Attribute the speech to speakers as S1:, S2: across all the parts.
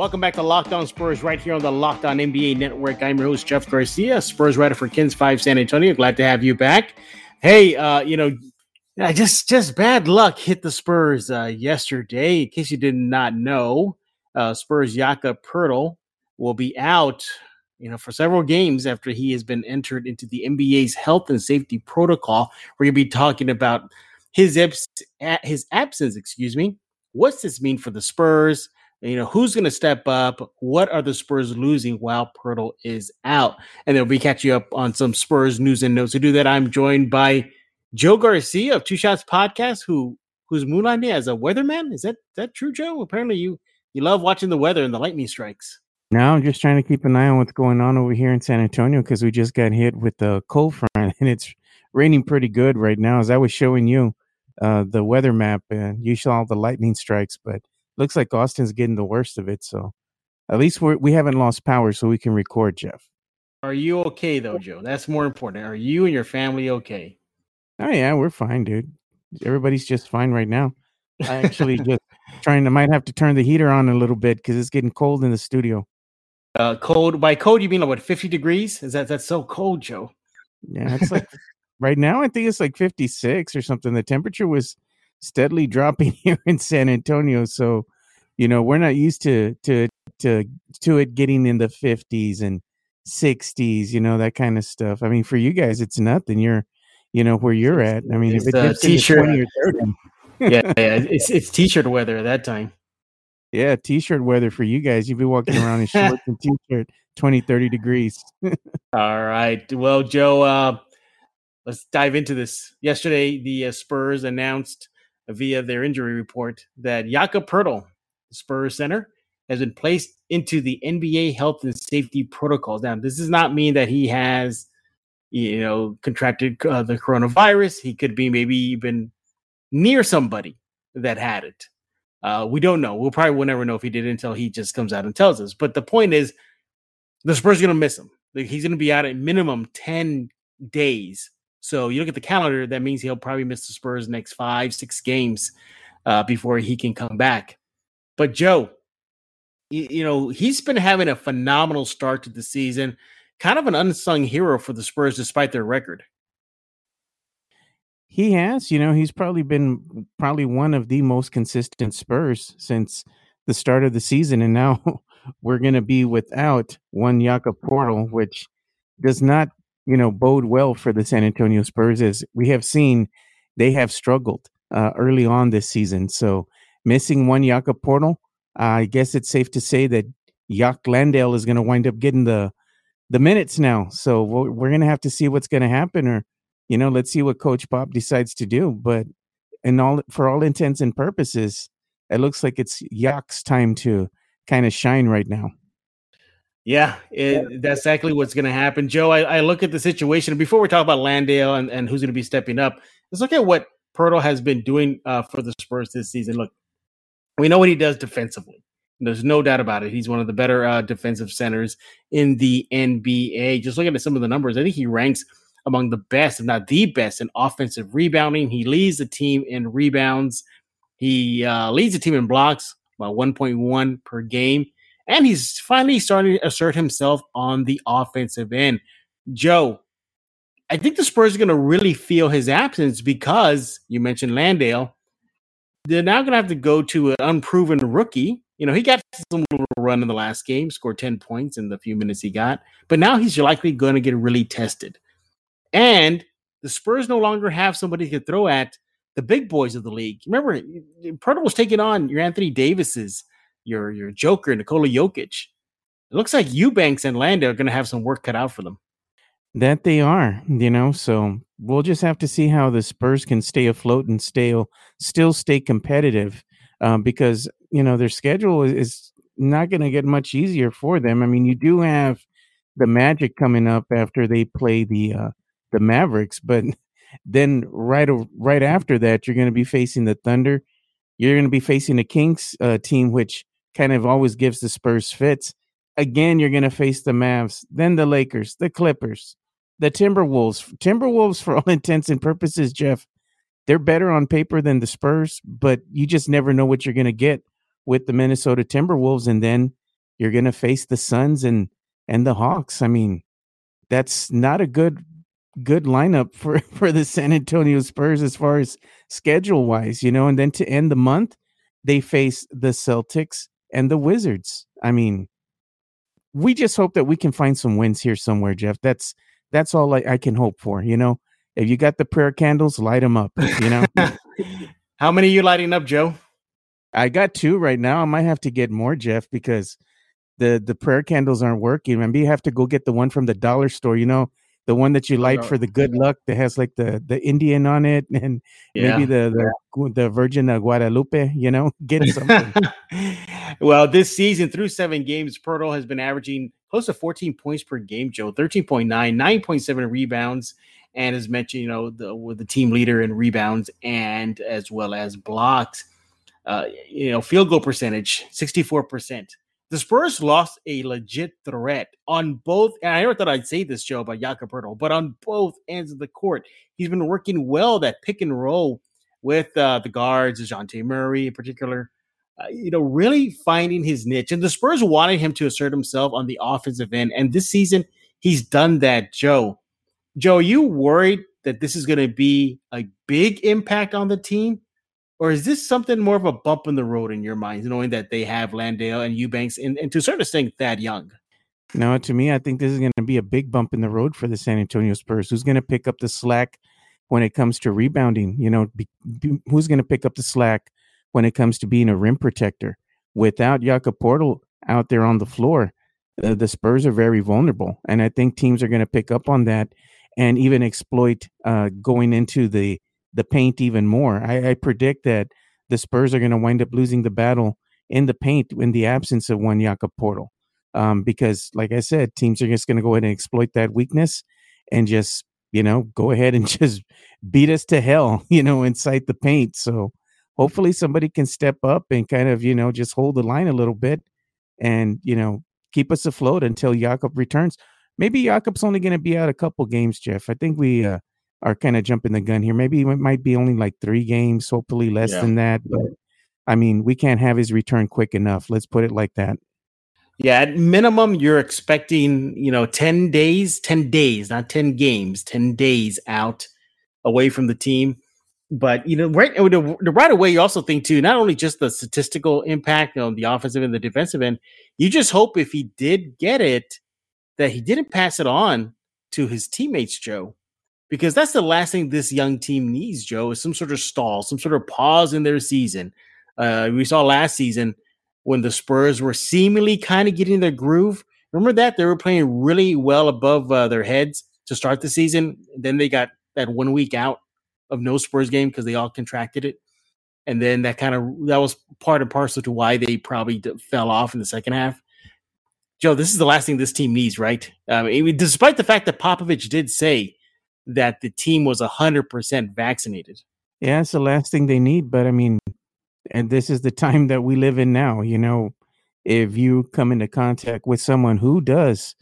S1: Welcome back to Locked On Spurs right here on the Locked On NBA Network. I'm your host, Jeff Garcia, Spurs writer for KENS 5 San Antonio. Glad to have you back. Hey, uh, you know, just just bad luck hit the Spurs uh, yesterday. In case you did not know, uh, Spurs Jakob Poeltl will be out, you know, for several games after he has been entered into the NBA's health and safety protocol. We're going to be talking about his abs- his absence. Excuse me. What's this mean for the Spurs? You know, who's going to step up? What are the Spurs losing while Poeltl is out? And then we'll be catching up on some Spurs news and notes. To do that, I'm joined by Joe Garcia of Two Shots Podcast, who who's moonlighting as a weatherman. Is that that true, Joe? Apparently, you you love watching the weather and the lightning strikes.
S2: No, I'm just trying to keep an eye on what's going on over here in San Antonio because we just got hit with the cold front and it's raining pretty good right now. As I was showing you uh, the weather map, and you saw the lightning strikes, but looks like Austin's getting the worst of it. So at least we're, we haven't lost power, so we can record, Jeff.
S1: Are you okay though, Joe? That's more important. Are you and your family okay?
S2: Oh yeah, we're fine, dude. Everybody's just fine right now. I actually just trying to might have to turn the heater on a little bit because it's getting cold in the studio.
S1: Uh, cold by cold you mean like what fifty degrees? Is that that's so cold, Joe?
S2: Yeah, it's like right now I think it's like fifty six or something. The temperature was steadily dropping here in San Antonio. So, you know, we're not used to to to to it getting in the 50s and 60s, you know, that kind of stuff. I mean, for you guys, it's nothing. You're, you know, where you're at. I mean,
S1: it's
S2: if it
S1: dips t-shirt, 20 or 30. yeah, yeah, it's it's t-shirt weather at that time.
S2: Yeah, t-shirt weather for you guys. You'd be walking around in shorts and t-shirt, 20, 30 degrees.
S1: All right. Well, Joe, uh, let's dive into this. Yesterday, the uh, Spurs announced via their injury report that Jakob Poeltl, Spurs center, has been placed into the NBA health and safety protocols. Now, this does not mean that he has, you know, contracted uh, the coronavirus. He could be maybe even near somebody that had it. Uh, we don't know. We'll probably will never know if he did until he just comes out and tells us. But the point is, the Spurs are going to miss him. Like, he's going to be out at minimum ten days so you look at the calendar, that means he'll probably miss the Spurs next five, six games uh, before he can come back. But Joe, you, you know, he's been having a phenomenal start to the season, kind of an unsung hero for the Spurs despite their record.
S2: He has, you know, he's probably been probably one of the most consistent Spurs since the start of the season. And now we're going to be without one Jakob Poeltl, which does not you know, bode well for the San Antonio Spurs as we have seen they have struggled uh, early on this season. So missing one Jakob Poeltl, uh, I guess it's safe to say that Jock Landale is going to wind up getting the the minutes now. So we're, we're going to have to see what's going to happen, or you know, let's see what Coach Pop decides to do. But in all for all intents and purposes, it looks like it's Jock's time to kind of shine right now.
S1: Yeah, it, that's exactly what's going to happen. Joe, I, I, look at the situation. Before we talk about Landale and, and who's going to be stepping up, let's look at what Poeltl has been doing uh, for the Spurs this season. Look, we know what he does defensively. There's no doubt about it. He's one of the better uh, defensive centers in the NBA. Just looking at some of the numbers, I think he ranks among the best, if not the best, in offensive rebounding. He leads the team in rebounds. He uh, leads the team in blocks, by 1.1 per game and he's finally starting to assert himself on the offensive end. Joe, I think the Spurs are going to really feel his absence because you mentioned Landale. They're now going to have to go to an unproven rookie. You know, he got some little run in the last game, scored 10 points in the few minutes he got, but now he's likely going to get really tested. And the Spurs no longer have somebody to throw at the big boys of the league. Remember, Poeltl was taking on your Anthony Davises, your your Joker, Nikola Jokic. It looks like Eubanks and Landa are going to have some work cut out for them.
S2: That they are, you know. So we'll just have to see how the Spurs can stay afloat and stay still stay competitive, um, because you know their schedule is not going to get much easier for them. I mean, you do have the Magic coming up after they play the uh, the Mavericks, but then right right after that, you're going to be facing the Thunder. You're going to be facing the Kings uh, team, which kind of always gives the Spurs fits. Again, you're going to face the Mavs, then the Lakers, the Clippers, the Timberwolves. Timberwolves, for all intents and purposes, Jeff, they're better on paper than the Spurs, but you just never know what you're going to get with the Minnesota Timberwolves. And then you're going to face the Suns and and the Hawks. I mean, that's not a good good lineup for for the San Antonio Spurs as far as schedule wise, you know. And then to end the month, they face the Celtics and the Wizards. I mean, we just hope that we can find some wins here somewhere, Jeff. That's that's all I, I can hope for. You know, if you got the prayer candles, light them up. You know.
S1: How many are you lighting up, Joe?
S2: I got two right now. I might have to get more, Jeff, because the the prayer candles aren't working. Maybe you have to go get the one from the dollar store. You know, the one that you light for the good luck that has like the the Indian on it and yeah. maybe the the, the Virgin of Guadalupe. You know, get something.
S1: well, this season through seven games, Poeltl has been averaging close to 14 points per game. Joe, 13.9, 9.7 rebounds, and as mentioned, you know, the, with the team leader in rebounds and as well as blocks. Uh, you know, field goal percentage, 64% the Spurs lost a legit threat on both. And I never thought I'd say this, Joe, about Jakob Poeltl, but on both ends of the court, he's been working well that pick and roll with uh, the guards, Dejounte Murray in particular. Uh, you know, really finding his niche. And the Spurs wanted him to assert himself on the offensive end. And this season, he's done that, Joe. Joe, are you worried that this is going to be a big impact on the team? or is this something more of a bump in the road in your mind, knowing that they have Landale and Eubanks and, and to a certain extent Thad Young?
S2: No, to me, I think this is going to be a big bump in the road for the San Antonio Spurs. Who's going to pick up the slack when it comes to rebounding? You know, be, be, who's going to pick up the slack when it comes to being a rim protector? Without Jakob Poeltl out there on the floor, the Spurs are very vulnerable, and I think teams are going to pick up on that and even exploit uh, going into the the paint even more. I, I predict that the Spurs are going to wind up losing the battle in the paint in the absence of one Jakob Poeltl. Um, because, like I said, teams are just going to go ahead and exploit that weakness and just, you know, go ahead and just beat us to hell, you know, inside the paint. So hopefully somebody can step up and kind of, you know, just hold the line a little bit and, you know, keep us afloat until Jakob returns. Maybe Jakob's only going to be out a couple games, Jeff. I think we, uh, are kind of jumping the gun here. Maybe it might be only like three games, hopefully less yeah. than that. But I mean, we can't have his return quick enough. Let's put it like that.
S1: Yeah, at minimum, you're expecting, you know, 10 days, 10 days, not 10 games, 10 days out away from the team. But, you know, right, right away, you also think, too, not only just the statistical impact on the offensive and the defensive end, you just hope if he did get it, that he didn't pass it on to his teammates, Joe because that's the last thing this young team needs, Joe, is some sort of stall, some sort of pause in their season. Uh, we saw last season when the Spurs were seemingly kind of getting their groove. Remember that they were playing really well above uh, their heads to start the season. Then they got that one week out of no Spurs game because they all contracted it, and then that kind of that was part and parcel to why they probably fell off in the second half. Joe, this is the last thing this team needs, right? Um, I mean, despite the fact that Popovich did say that the team was 100% vaccinated.
S2: Yeah, it's the last thing they need. But I mean, and this is the time that we live in now. You know, if you come into contact with someone who does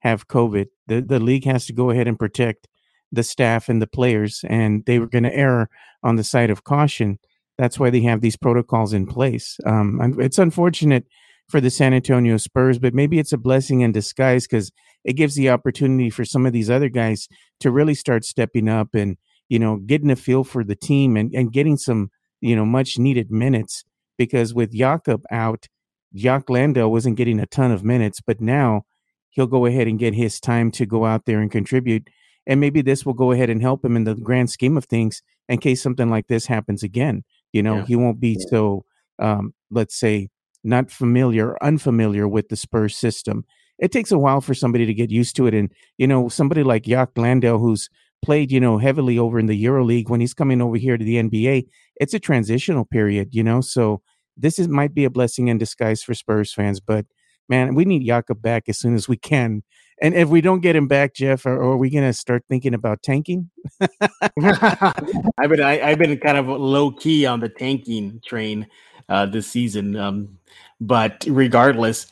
S2: have COVID, the, the league has to go ahead and protect the staff and the players. And they were going to err on the side of caution. That's why they have these protocols in place. Um, it's unfortunate for the San Antonio Spurs, but maybe it's a blessing in disguise because it gives the opportunity for some of these other guys to really start stepping up and you know getting a feel for the team and, and getting some you know much needed minutes because with Jakob out, Jock Landale wasn't getting a ton of minutes, but now he'll go ahead and get his time to go out there and contribute. And maybe this will go ahead and help him in the grand scheme of things in case something like this happens again. You know, yeah. he won't be so um, let's say not familiar, unfamiliar with the Spurs system. It takes a while for somebody to get used to it. And, you know, somebody like Jock Landale, who's played, you know, heavily over in the EuroLeague, when he's coming over here to the NBA, it's a transitional period, you know. So this is might be a blessing in disguise for Spurs fans. But man, we need Jakob back as soon as we can. And if we don't get him back, Jeff, are, are we going to start thinking about tanking?
S1: I've been I, have been kind of low key on the tanking train uh, this season. Um, but regardless,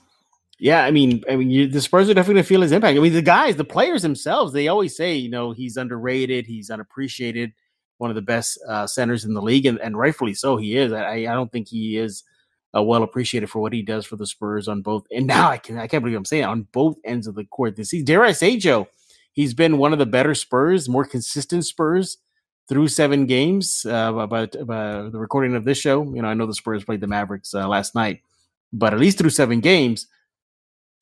S1: yeah, I mean, I mean, you, the Spurs are definitely going to feel his impact. I mean, the guys, the players themselves, they always say, you know, he's underrated, he's unappreciated, one of the best uh, centers in the league, and, and rightfully so, he is. I, I don't think he is uh, well appreciated for what he does for the Spurs on both. And now I can I can't believe I'm saying on both ends of the court this season. Dare I say, Joe, he's been one of the better Spurs, more consistent Spurs through seven games. Uh, the recording of this show, you know, I know the Spurs played the Mavericks uh, last night, but at least through seven games,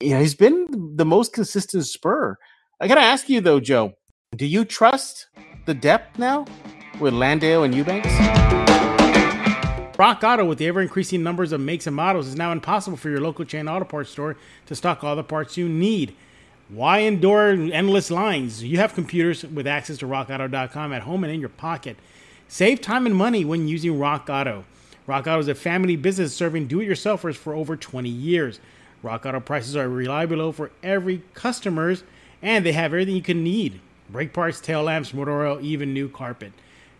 S1: you know, he's been the most consistent Spur. I gotta ask you though, Joe, do you trust the depth now with Landale and Eubanks?
S3: Rock Auto, with the ever increasing numbers of makes and models, is now impossible for your local chain auto parts store to stock all the parts you need. Why endure endless lines? You have computers with access to rockauto.com at home and in your pocket. Save time and money when using Rock Auto. Rock Auto is a family business serving do it yourselfers for over 20 years. Rock Auto prices are reliably low for every customers, and they have everything you can need brake parts, tail lamps, motor oil, even new carpet.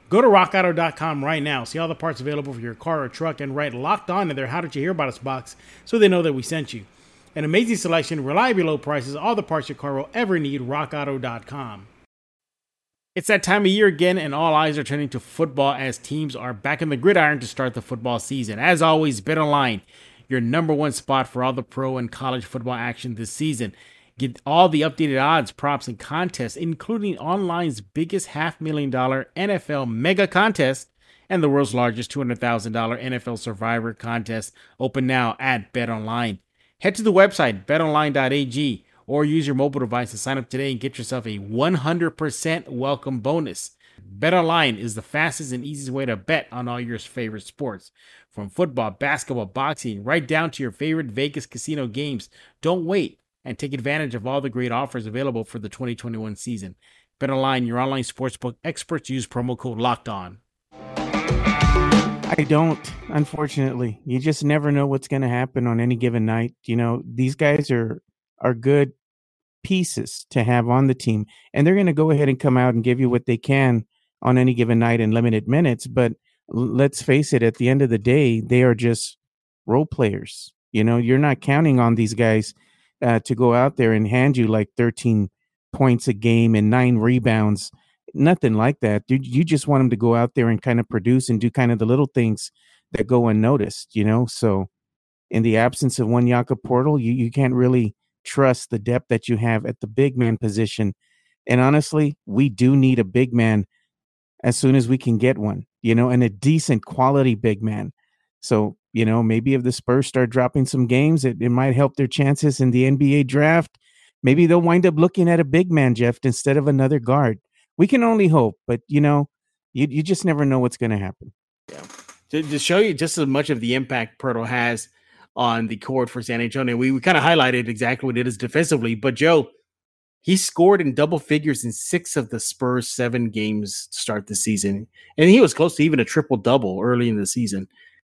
S3: Go to rockauto.com right now. See all the parts available for your car or truck and write locked on in their How Did You Hear About Us box so they know that we sent you. An amazing selection, reliably low prices, all the parts your car will ever need. RockAuto.com. It's that time of year again, and all eyes are turning to football as teams are back in the gridiron to start the football season. As always, BetOnline, your number one spot for all the pro and college football action this season. Get all the updated odds, props, and contests, including online's biggest half million dollar NFL mega contest and the world's largest $200,000 NFL Survivor contest, open now at BetOnline. Head to the website betonline.ag or use your mobile device to sign up today and get yourself a 100% welcome bonus. BetOnline is the fastest and easiest way to bet on all your favorite sports. From football, basketball, boxing, right down to your favorite Vegas casino games. Don't wait and take advantage of all the great offers available for the 2021 season. BetOnline, your online sportsbook experts use promo code Locked On.
S2: I don't, unfortunately. You just never know what's going to happen on any given night. You know, these guys are are good pieces to have on the team, and they're going to go ahead and come out and give you what they can on any given night in limited minutes. But let's face it, at the end of the day, they are just role players. You know, you're not counting on these guys uh, to go out there and hand you like 13 points a game and nine rebounds. Nothing like that. You just want them to go out there and kind of produce and do kind of the little things that go unnoticed, you know? So, in the absence of one Jakob Poeltl, you, you can't really trust the depth that you have at the big man position. And honestly, we do need a big man as soon as we can get one, you know, and a decent quality big man. So you know, maybe if the Spurs start dropping some games, it, it might help their chances in the NBA draft. Maybe they'll wind up looking at a big man, Jeff, instead of another guard. We can only hope, but you know, you you just never know what's going to happen.
S1: Yeah. To, to, show you just as much of the impact Poeltl has on the court for San Antonio, we, we kind of highlighted exactly what it is defensively. But Joe, he scored in double figures in six of the Spurs' seven games to start the season, and he was close to even a triple double early in the season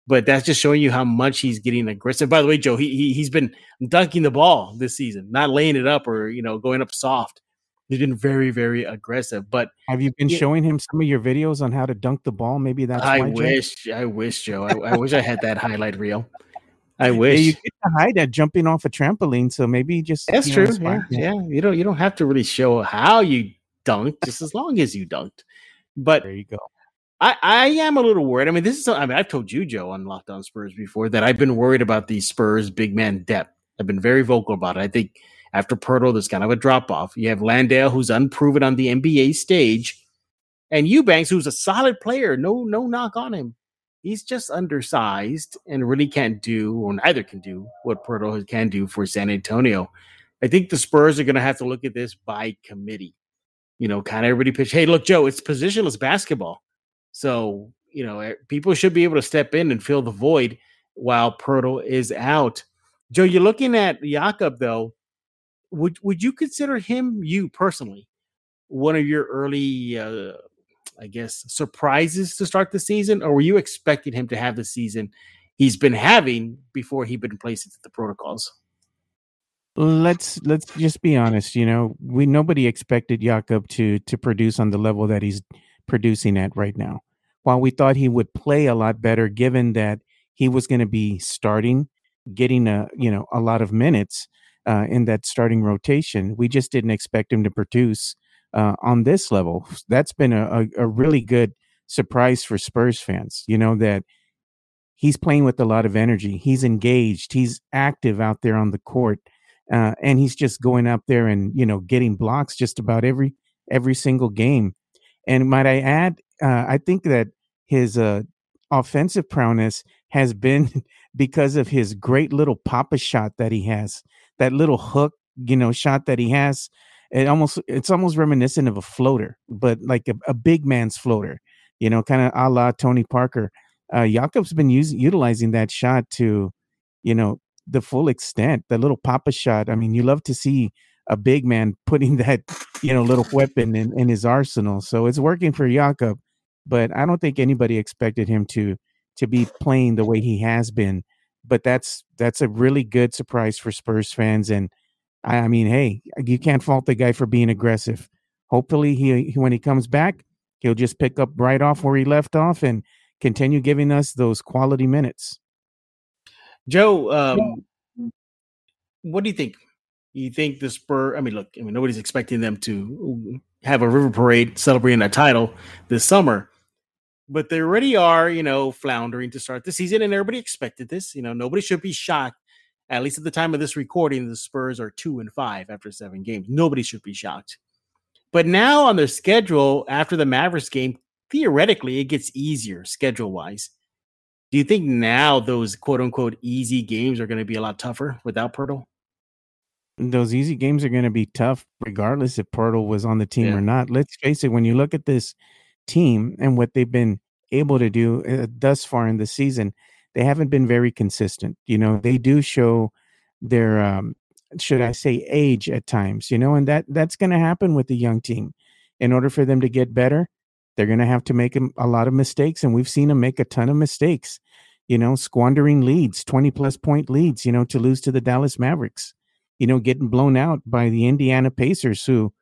S1: but that's just showing you how much he's getting aggressive. By the way, Joe, he, he he's been dunking the ball this season, not laying it up or you know going up soft. He's been very very aggressive. But
S2: have you been yeah, showing him some of your videos on how to dunk the ball? Maybe that's.
S1: I wish, Joe? I wish, Joe. I, I, wish I had that highlight reel. I wish
S2: yeah, you get to hide that jumping off a trampoline, so maybe just
S1: that's true. Know, yeah, yeah, you don't you don't have to really show how you dunked, just as long as you dunked. But
S2: there you go.
S1: I, I am a little worried. I mean, this is, I mean, I've told you, Joe, on Locked On Spurs before that I've been worried about the Spurs big man depth. I've been very vocal about it. I think after Poeltl, there's kind of a drop off. You have Landale, who's unproven on the NBA stage, and Eubanks, who's a solid player. No, no knock on him. He's just undersized and really can't do, or neither can do, what Poeltl can do for San Antonio. I think the Spurs are going to have to look at this by committee. You know, kind of everybody pitch, hey, look, Joe, it's positionless basketball so, you know, eh, people should be able to step in and fill the void while Poeltl is out. Joe, you're looking at Jakob though. Would would you consider him, you personally, one of your early, uh, I guess, surprises to start the season, or were you expecting him to have the season he's been having before he been placed into the protocols?
S2: Let's let's just be honest. You know, we nobody expected Jakob to to produce on the level that he's producing at right now while we thought he would play a lot better given that he was going to be starting getting a you know a lot of minutes uh, in that starting rotation we just didn't expect him to produce uh, on this level that's been a, a, really good surprise for spurs fans you know that he's playing with a lot of energy. He's engaged. He's active out there on the court, uh, and he's just going up there and you know getting blocks just about every every single game. And might I add, uh, I think that his uh, offensive prowess has been because of his great little papa shot that he has, that little hook, you know, shot that he has. It almost it's almost reminiscent of a floater, but like a, a big man's floater, you know, kind of a la Tony Parker. Uh, Jakob's been using utilizing that shot to, you know, the full extent. The little papa shot. I mean, you love to see a big man putting that, you know, little weapon in, in his arsenal. So it's working for Jakob, but I don't think anybody expected him to to be playing the way he has been. But that's that's a really good surprise for Spurs fans. And I, I mean, hey, you can't fault the guy for being aggressive. Hopefully, he when he comes back, he'll just pick up right off where he left off and continue giving us those quality minutes.
S1: Joe, um, what do you think? You think the Spur? I mean, look, I mean, nobody's expecting them to have a river parade celebrating a title this summer, but they already are, you know, floundering to start the season, and everybody expected this. You know, nobody should be shocked. At least at the time of this recording, the Spurs are two and five after seven games. Nobody should be shocked. But now on their schedule after the Mavericks game, theoretically, it gets easier schedule wise. Do you think now those quote unquote easy games are going to be a lot tougher without Poeltl?
S2: Those easy games are going to be tough regardless if Poeltl was on the team yeah. or not. Let's face it, when you look at this team and what they've been able to do uh, thus far in the season, they haven't been very consistent. You know, they do show their um, should I say age at times, you know, and that that's going to happen with the young team. In order for them to get better, they're going to have to make a, a lot of mistakes and we've seen them make a ton of mistakes. You know, squandering leads, 20 plus point leads, you know, to lose to the Dallas Mavericks you know, getting blown out by the Indiana Pacers, who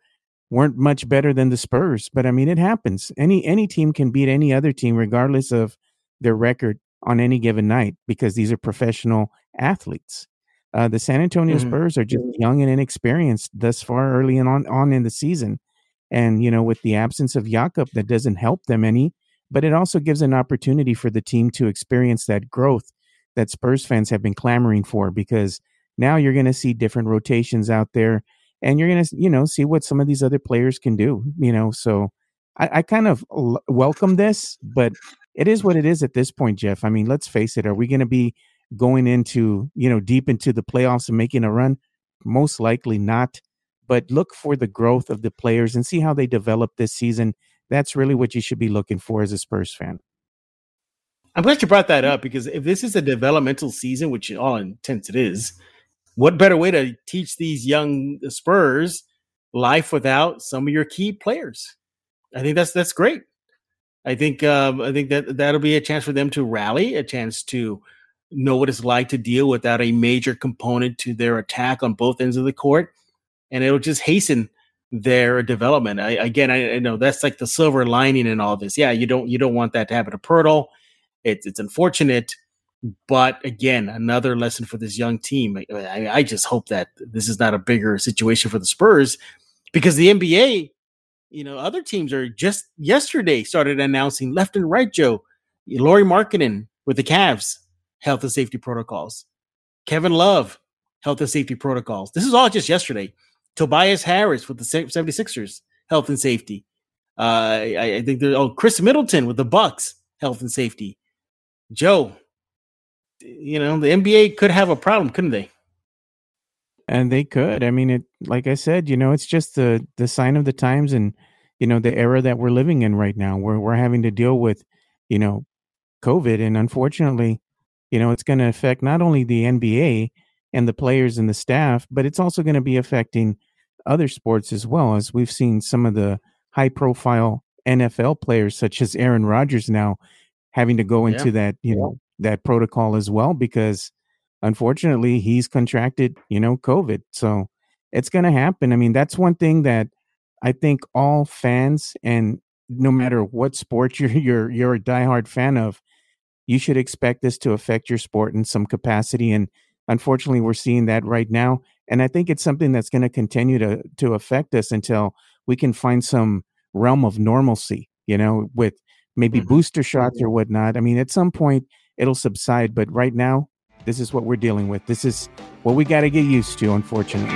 S2: weren't much better than the Spurs. But I mean, it happens. Any any team can beat any other team, regardless of their record on any given night, because these are professional athletes. Uh, the San Antonio mm-hmm. Spurs are just young and inexperienced thus far early and on on in the season, and you know, with the absence of Jakob, that doesn't help them any. But it also gives an opportunity for the team to experience that growth that Spurs fans have been clamoring for because now you're going to see different rotations out there and you're going to, you know, see what some of these other players can do, you know. So I, I kind of l- welcome this, but it is what it is at this point, Jeff. I mean, let's face it. Are we going to be going into, you know, deep into the playoffs and making a run? Most likely not. But look for the growth of the players and see how they develop this season. That's really what you should be looking for as a Spurs fan.
S1: I'm glad you brought that up because if this is a developmental season, which all intents it is, what better way to teach these young Spurs life without some of your key players? I think that's that's great. I think um, I think that that'll be a chance for them to rally, a chance to know what it's like to deal without a major component to their attack on both ends of the court, and it'll just hasten their development. I, again, I, I, know that's like the silver lining in all this. Yeah, you don't you don't want that to happen to Poeltl. It's it's unfortunate, but again, another lesson for this young team. I, I, just hope that this is not a bigger situation for the Spurs because the NBA, you know, other teams are just yesterday started announcing left and right, Joe. Lauri Markkanen with the Cavs, health and safety protocols. Kevin Love, health and safety protocols. This is all just yesterday. Tobias Harris with the 76ers, health and safety. Uh, I, I think there's, oh, Khris Middleton with the Bucks, health and safety. Joe, you know, the NBA could have a problem, couldn't they?
S2: And they could. I mean, it like I said, you know, it's just the the sign of the times and you know the era that we're living in right now, where we're having to deal with, you know, COVID, and unfortunately, you know, it's going to affect not only the NBA and the players and the staff, but it's also going to be affecting other sports as well. As we've seen some of the high profile NFL players, such as Aaron Rodgers, now having to go into yeah. that, you know, that protocol as well because unfortunately he's contracted, you know, COVID. So it's going to happen. I mean, that's one thing that I think all fans and no matter what sport you're you're you're a diehard fan of, you should expect this to affect your sport in some capacity. And unfortunately, we're seeing that right now. And I think it's something that's going to continue to to affect us until we can find some realm of normalcy. You know, with maybe mm-hmm. booster shots or whatnot. I mean, at some point, it'll subside. But right now, this is what we're dealing with. This is what we got to get used to, unfortunately.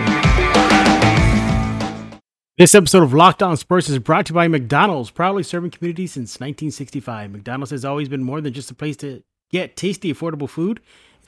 S1: This episode of Locked On Spurs is brought to you by McDonald's, proudly serving communities since 1965. McDonald's has always been more than just a place to get tasty, affordable food.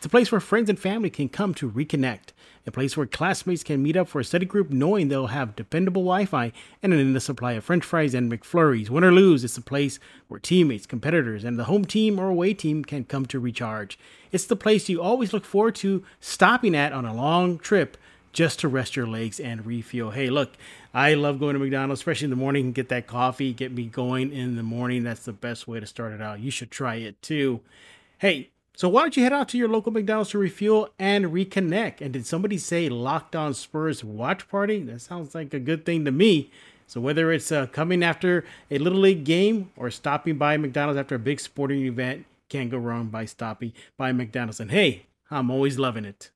S1: It's a place where friends and family can come to reconnect, a place where classmates can meet up for a study group knowing they'll have dependable Wi Fi and an endless supply of french fries and McFlurries. Win or lose, it's a place where teammates, competitors, and the home team or away team can come to recharge. It's the place you always look forward to stopping at on a long trip just to rest your legs and refuel. Hey, look, I love going to McDonald's, especially in the morning. Get that coffee, get me going in the morning. That's the best way to start it out. You should try it too. Hey, so why don't you head out to your local McDonald's to refuel and reconnect? And did somebody say Locked On Spurs watch party? That sounds like a good thing to me. So whether it's uh, coming after a little league game or stopping by McDonald's after a big sporting event, can't go wrong by stopping by McDonald's. And hey, I'm always loving it.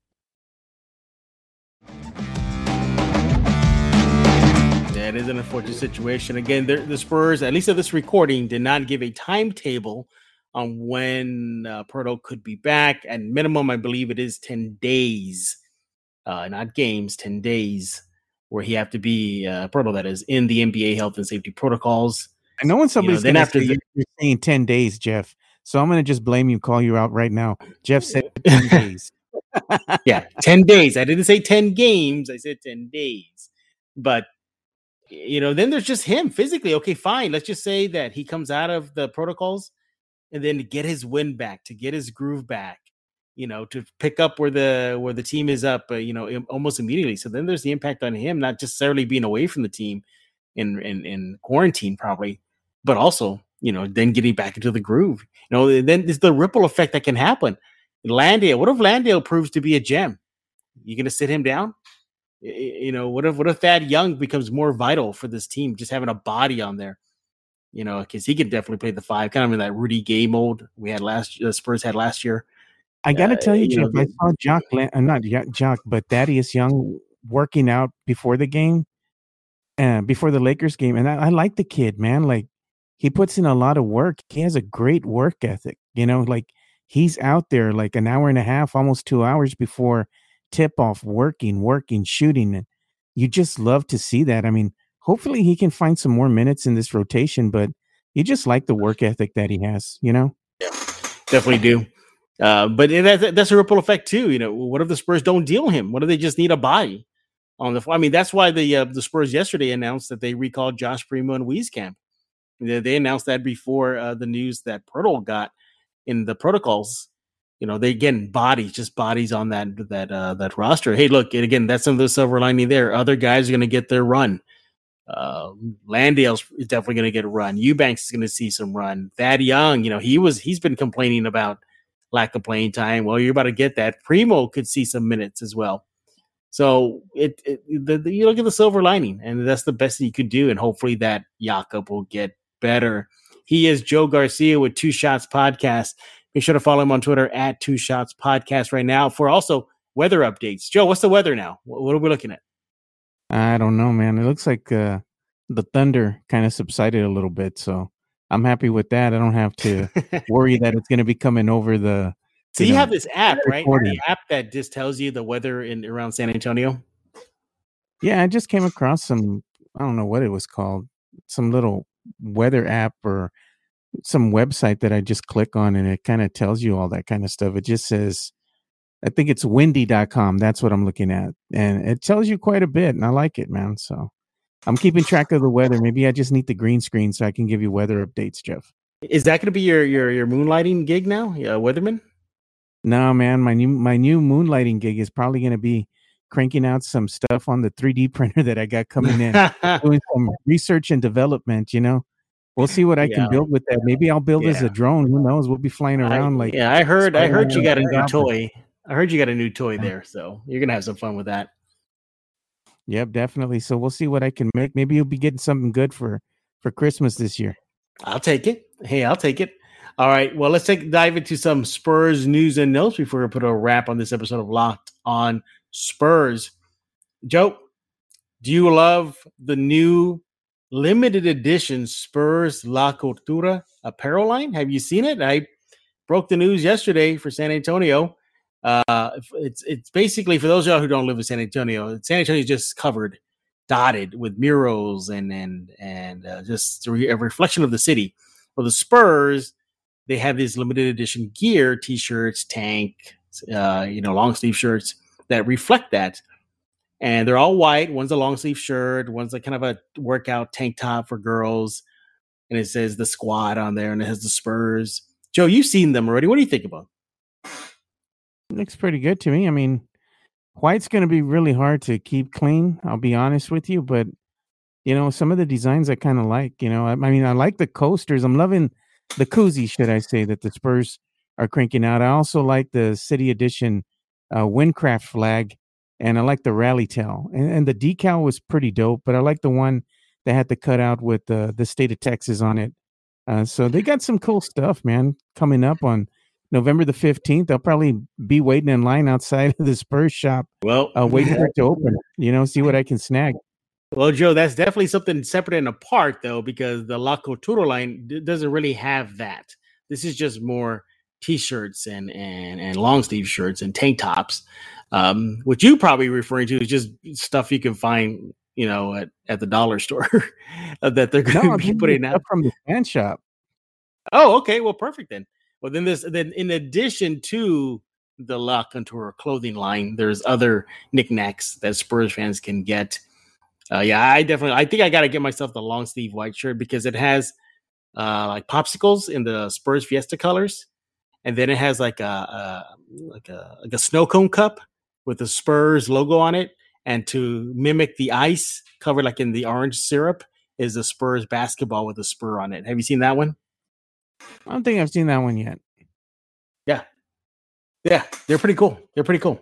S1: That is an unfortunate situation. Again, the Spurs, at least at this recording, did not give a timetable on when uh, could be back. And minimum, I believe it is 10 days, uh, not games, 10 days where he have to be, uh, that is, in the NBA health and safety protocols.
S2: I know when somebody's you know, then after say the, you're saying 10 days, Jeff. So I'm going to just blame you, call you out right now. Jeff said 10 days.
S1: yeah, 10 days. I didn't say 10 games. I said 10 days. But, you know, then there's just him physically. Okay, fine. Let's just say that he comes out of the protocols and then to get his win back, to get his groove back, you know, to pick up where the where the team is up, uh, you know, almost immediately. So then there's the impact on him, not necessarily being away from the team in in, in quarantine probably, but also you know then getting back into the groove. You know, then there's the ripple effect that can happen. Landale, what if Landale proves to be a gem? You gonna sit him down? You know, what if what if Thad Young becomes more vital for this team, just having a body on there? You know, because he could definitely play the five, kind of in that Rudy Gay mold we had last the Spurs had last year.
S2: I got to uh, tell you, you Jeff, know, I saw Jock, uh, not Jock, but Thaddeus Young working out before the game, uh, before the Lakers game, and I, I like the kid, man. Like he puts in a lot of work. He has a great work ethic. You know, like he's out there like an hour and a half, almost two hours before tip off, working, working, shooting, and you just love to see that. I mean, hopefully he can find some more minutes in this rotation, but you just like the work ethic that he has, you know?
S1: Yeah, definitely do. Uh, but that, that's a ripple effect too. You know, what if the Spurs don't deal him? What if they just need a body on the? floor? I mean, that's why the uh, the Spurs yesterday announced that they recalled Josh Primo and Wieskamp. They, they announced that before uh, the news that Poeltl got in the protocols. You know, they again bodies, just bodies on that that uh, that roster. Hey, look, and again, that's some of the silver lining there. Other guys are going to get their run. Uh, Landale's definitely going to get a run. Eubanks is going to see some run. Thad Young, you know, he was he's been complaining about lack of playing time. Well, you're about to get that. Primo could see some minutes as well. So it, it the, the, you look at the silver lining, and that's the best that you could do. And hopefully that Jakob will get better. He is Joe Garcia with Two Shots Podcast. Make sure to follow him on Twitter at Two Shots Podcast right now for also weather updates. Joe, what's the weather now? What are we looking at?
S2: I don't know, man. It looks like uh, the thunder kind of subsided a little bit, so I'm happy with that. I don't have to worry that it's going to be coming over the.
S1: So you, know, have this app, right? The app that just tells you the weather in around San Antonio.
S2: Yeah, I just came across some. I don't know what it was called. Some little weather app or some website that I just click on, and it kind of tells you all that kind of stuff. It just says I think it's windy.com. That's what I'm looking at. And it tells you quite a bit. And I like it, man. So I'm keeping track of the weather. Maybe I just need the green screen so I can give you weather updates, Jeff.
S1: Is that going to be your, your, your moonlighting gig now? Yeah, weatherman?
S2: No, man. My new, my new moonlighting gig is probably going to be cranking out some stuff on the 3D printer that I got coming in, doing some research and development, you know? We'll see what I yeah. can build with that. Maybe I'll build yeah. as a drone. Who knows? We'll be flying around
S1: I,
S2: like.
S1: Yeah, I heard. I heard you got a new toy. I heard you got a new toy there, so you're gonna have some fun with that.
S2: Yep, definitely. So we'll see what I can make. Maybe you'll be getting something good for for Christmas this year.
S1: I'll take it. Hey, I'll take it. All right. Well, let's take dive into some Spurs news and notes before we put a wrap on this episode of Locked on Spurs. Joe, do you love the new limited edition Spurs La Cultura apparel line? Have you seen it? I broke the news yesterday for San Antonio. Uh, it's it's basically for those of y'all who don't live in San Antonio. San Antonio is just covered, dotted with murals and and and uh, just a, re- a reflection of the city. Well, the Spurs they have these limited edition gear, t-shirts, tank, uh, you know, long sleeve shirts that reflect that. And they're all white. One's a long sleeve shirt. One's like kind of a workout tank top for girls. And it says the squad on there and it has the Spurs. Joe, you've seen them already. What do you think about?
S2: Looks pretty good to me. I mean, white's going to be really hard to keep clean. I'll be honest with you, but you know, some of the designs I kind of like. You know, I, I, mean, I like the coasters. I'm loving the koozie, should I say, that the Spurs are cranking out. I also like the City Edition uh, WinCraft flag, and I like the rally tail. And, and, the decal was pretty dope, but I like the one that had the cutout with the the state of Texas on it. Uh, so they got some cool stuff, man, coming up on November the 15th. I'll probably be waiting in line outside of the Spurs shop.
S1: Well,
S2: uh, waiting for it to open, you know, see what I can snag.
S1: Well, Joe, that's definitely something separate and apart, though, because the La Couture line d- doesn't really have that. This is just more t-shirts and and and long sleeve shirts and tank tops. Um, what you probably referring to is just stuff you can find, you know, at, at the dollar store that they're going to no, be putting out
S2: from the fan shop.
S1: Oh, okay. Well, perfect then. Well, then this then in addition to the La Couture clothing line, there's other knickknacks that Spurs fans can get uh, yeah, I definitely. I think I got to get myself the long sleeve white shirt because it has uh, like popsicles in the Spurs Fiesta colors, and then it has like a, a like a like a snow cone cup with the Spurs logo on it, and to mimic the ice covered like in the orange syrup is the Spurs basketball with a spur on it. Have you seen that one?
S2: I don't think I've seen that one yet.
S1: Yeah, yeah, they're pretty cool. They're pretty cool.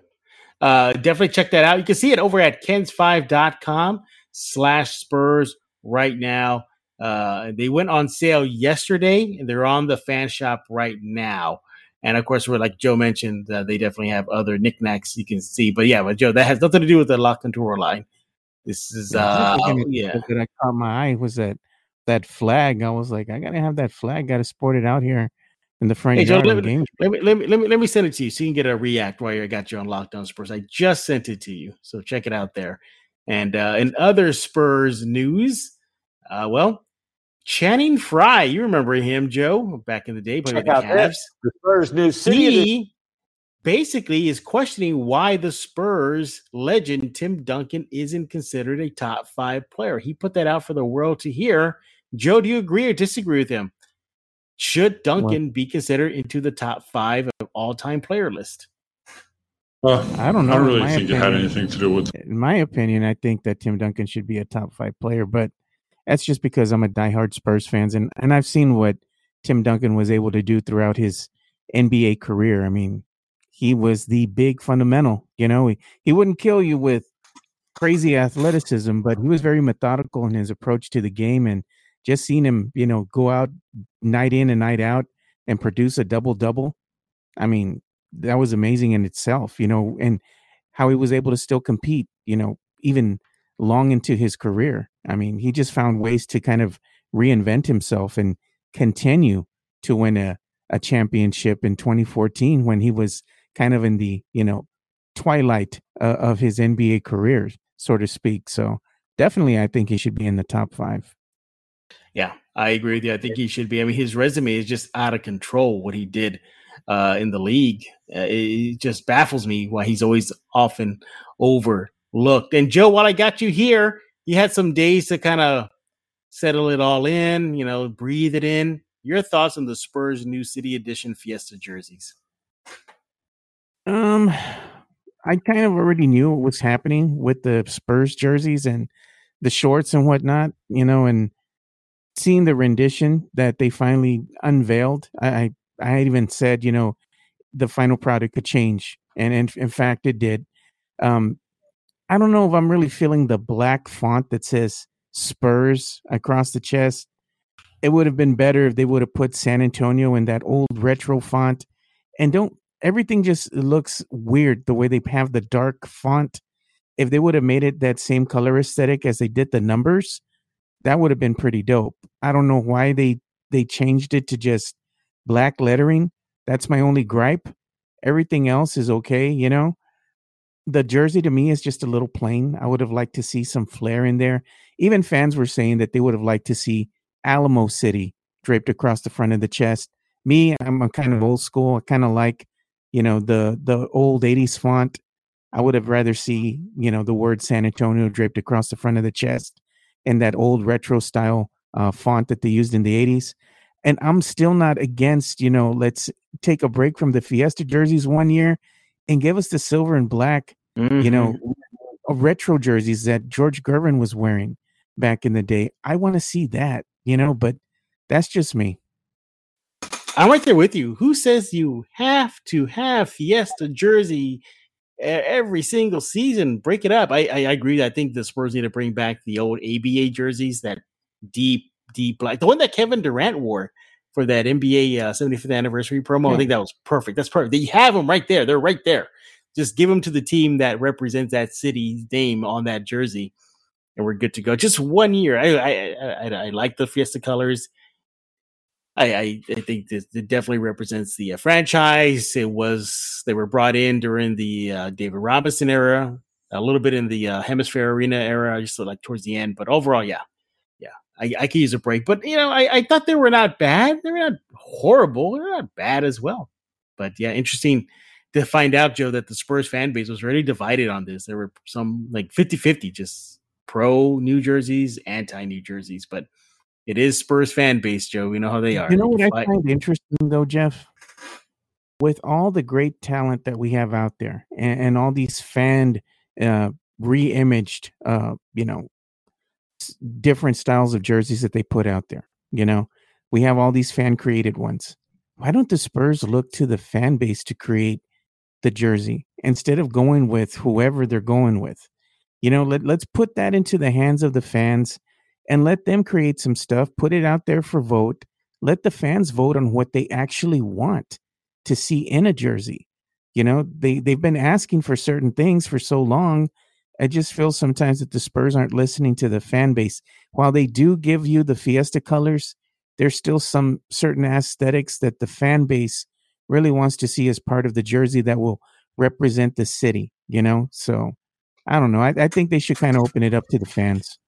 S1: Uh, definitely check that out. You can see it over at kens5.com slash Spurs right now. Uh, they went on sale yesterday and they're on the fan shop right now. And of course, we're like Joe mentioned, uh, they definitely have other knickknacks you can see. But yeah, but Joe, that has nothing to do with the La Couture line. This is, uh, yeah.
S2: That I caught my eye was that that flag. I was like, I gotta have that flag. Got to sport it out here in the front hey, Joe,
S1: let, me, let, me, let me let me let me send it to you so you can get a react while you got you on Locked On Spurs. I just sent it to you, so check it out there. And uh, in other Spurs news, uh, well, Channing Frye, you remember him, Joe, back in the day,
S4: Check out the Cavs. The Spurs new city.
S1: He basically is questioning why the Spurs legend Tim Duncan isn't considered a top five player. He put that out for the world to hear. Joe, do you agree or disagree with him? Should Duncan be considered into the top five of all time player list?
S5: Well, I don't know. I don't really think opinion, it had anything to do with.
S2: In my opinion, I think that Tim Duncan should be a top five player, but that's just because I'm a diehard Spurs fans, and and I've seen what Tim Duncan was able to do throughout his NBA career. I mean, he was the big fundamental. You know, he, he wouldn't kill you with crazy athleticism, but he was very methodical in his approach to the game, and just seeing him, you know, go out night in and night out and produce a double double. I mean, that was amazing in itself, you know, and how he was able to still compete, you know, even long into his career. I mean, he just found ways to kind of reinvent himself and continue to win a, a championship in 2014 when he was kind of in the, you know, twilight uh, of his NBA career, so to speak. So definitely, I think he should be in the top five.
S1: Yeah, I agree with you. I think he should be. I mean, his resume is just out of control. What he did uh, in the league, uh, it just baffles me why he's always often overlooked. And Joe, while I got you here, you had some days to kind of settle it all in. You know, breathe it in. Your thoughts on the Spurs New City Edition Fiesta jerseys?
S2: Um, I kind of already knew what was happening with the Spurs jerseys and the shorts and whatnot. You know, and seeing the rendition that they finally unveiled, I, I, I even said, you know, the final product could change, and in, in fact, it did. Um, I don't know if I'm really feeling the black font that says Spurs across the chest. It would have been better if they would have put San Antonio in that old retro font, and don't everything just looks weird the way they have the dark font. If they would have made it that same color aesthetic as they did the numbers, that would have been pretty dope. I don't know why they they changed it to just black lettering. That's my only gripe. Everything else is okay, you know. The jersey to me is just a little plain. I would have liked to see some flair in there. Even fans were saying that they would have liked to see Alamo City draped across the front of the chest. Me, I'm a kind of old school. I kind of like, you know, the the old 80s font. I would have rather see, you know, the word San Antonio draped across the front of the chest in that old retro style uh, font that they used in the 80s. And I'm still not against, you know, let's take a break from the Fiesta jerseys one year and give us the silver and black, mm-hmm. you know, mm-hmm. retro jerseys that George Gervin was wearing back in the day. I want to see that, you know, but that's just me.
S1: I'm right there with you. Who says you have to have Fiesta jersey every single season? Break it up. I, I, agree. I think the Spurs need to bring back the old ABA jerseys, that deep, deep black, the one that Kevin Durant wore for that NBA uh, 75th anniversary promo. Yeah. I think that was perfect. That's perfect. You have them right there. They're right there. Just give them to the team that represents that city's name on that jersey, and we're good to go. Just one year. I I, I, I like the Fiesta colors. I, I, I think this it definitely represents the uh, franchise. It was they were brought in during the uh, David Robinson era, a little bit in the uh, HemisFair Arena era, just like towards the end. But overall, yeah, yeah, I, I could use a break. But you know, I, I thought they were not bad. They were not horrible. They're not bad as well. But yeah, interesting to find out, Joe, that the Spurs fan base was really divided on this. There were some like 50 50, just pro New Jerseys, anti New Jerseys. But it is Spurs fan base, Joe. We know how they are.
S2: You know what I find interesting though, Jeff? With all the great talent that we have out there and, and all these fan uh, re-imaged uh, you know, different styles of jerseys that they put out there, you know, we have all these fan created ones. Why don't the Spurs look to the fan base to create the jersey instead of going with whoever they're going with? You know, let, let's put that into the hands of the fans and let them create some stuff, put it out there for vote. Let the fans vote on what they actually want to see in a jersey. You know, they they've been asking for certain things for so long. I just feel sometimes that the Spurs aren't listening to the fan base. While they do give you the Fiesta colors, there's still some certain aesthetics that the fan base really wants to see as part of the jersey that will represent the city, you know? So I don't know. I, I think they should kind of open it up to the fans.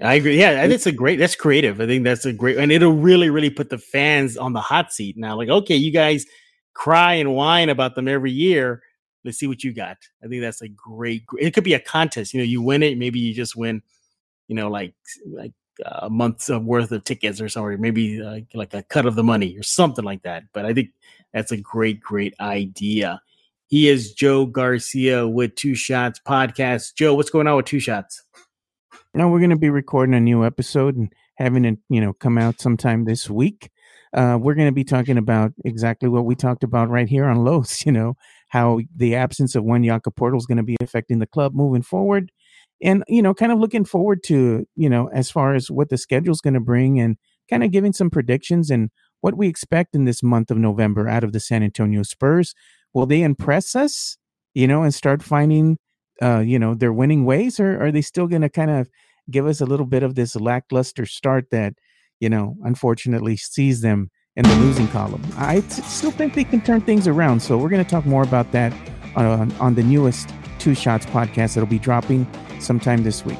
S1: I agree. Yeah, and it's a great. That's creative. I think that's a great, and it'll really, really put the fans on the hot seat now. Like, okay, you guys cry and whine about them every year. Let's see what you got. I think that's a great. It could be a contest. You know, you win it. Maybe you just win. You know, like like a month's worth of tickets or something. Maybe uh, like a cut of the money or something like that. But I think that's a great, great idea. He is Joe Garcia with Two Shots Podcast. Joe, what's going on with Two Shots?
S2: Now we're going to be recording a new episode and having it, you know, come out sometime this week. Uh, we're going to be talking about exactly what we talked about right here on Los. You know, how the absence of one Jakob Poeltl is going to be affecting the club moving forward, and you know, kind of looking forward to you know, as far as what the schedule is going to bring, and kind of giving some predictions and what we expect in this month of November out of the San Antonio Spurs. Will they impress us? You know, and start finding uh, you know, their winning ways, or are they still going to kind of give us a little bit of this lackluster start that, you know, unfortunately sees them in the losing column? I t- still think they can turn things around. So we're going to talk more about that on, on the newest Two Shots podcast that'll be dropping sometime this week.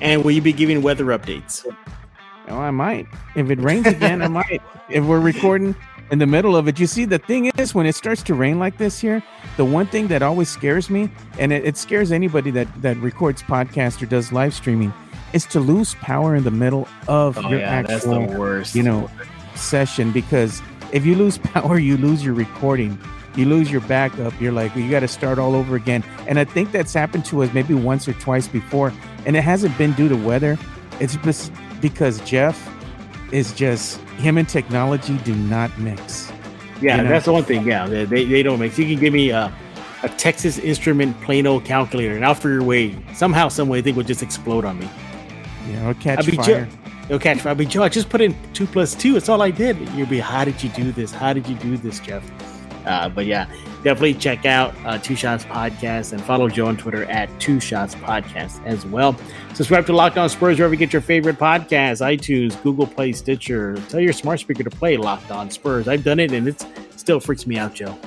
S1: And will you be giving weather updates?
S2: Oh, I might. If it rains again, I might. If we're recording in the middle of it. You see, the thing is, when it starts to rain like this here, the one thing that always scares me, and it, it scares anybody that that records podcast or does live streaming, is to lose power in the middle of oh, your yeah, actual, worst. you know, session. Because if you lose power, you lose your recording. You lose your backup. You're like, you got to start all over again. And I think that's happened to us maybe once or twice before. And it hasn't been due to weather. It's just because Jeff is just him and technology do not mix.
S1: Yeah, you know? that's the one thing. Yeah, they, they don't mix. You can give me a, a Texas Instrument Plano calculator, and for your way. Somehow, some way, I think would just explode on me.
S2: Yeah, it'll catch I'll fire.
S1: Ju- it'll catch fire. I'll be Joe. I just put in two plus two. It's all I did. You'll be, how did you do this? How did you do this, Jeff? Uh, but yeah, definitely check out uh, Two Shots Podcast and follow Joe on Twitter at Two Shots Podcast as well. Subscribe to Locked On Spurs wherever you get your favorite podcasts iTunes, Google Play, Stitcher. Tell your smart speaker to play Locked On Spurs. I've done it and it still freaks me out, Joe.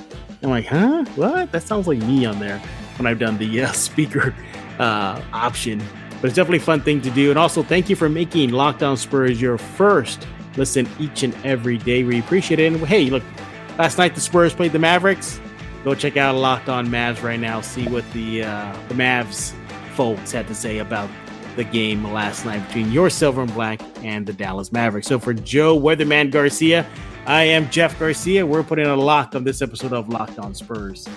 S1: I'm like, huh? What? That sounds like me on there when I've done the uh, speaker uh, option. But it's definitely a fun thing to do. And also, thank you for making Locked On Spurs your first listen each and every day. We appreciate it. And hey, look, last night the Spurs played the Mavericks. Go check out Locked On Mavs right now. See what the uh, the Mavs folks had to say about the game last night between your Silver and Black and the Dallas Mavericks. So for Joe Weatherman Garcia, I am Jeff Garcia. We're putting a lock on this episode of Locked On Spurs.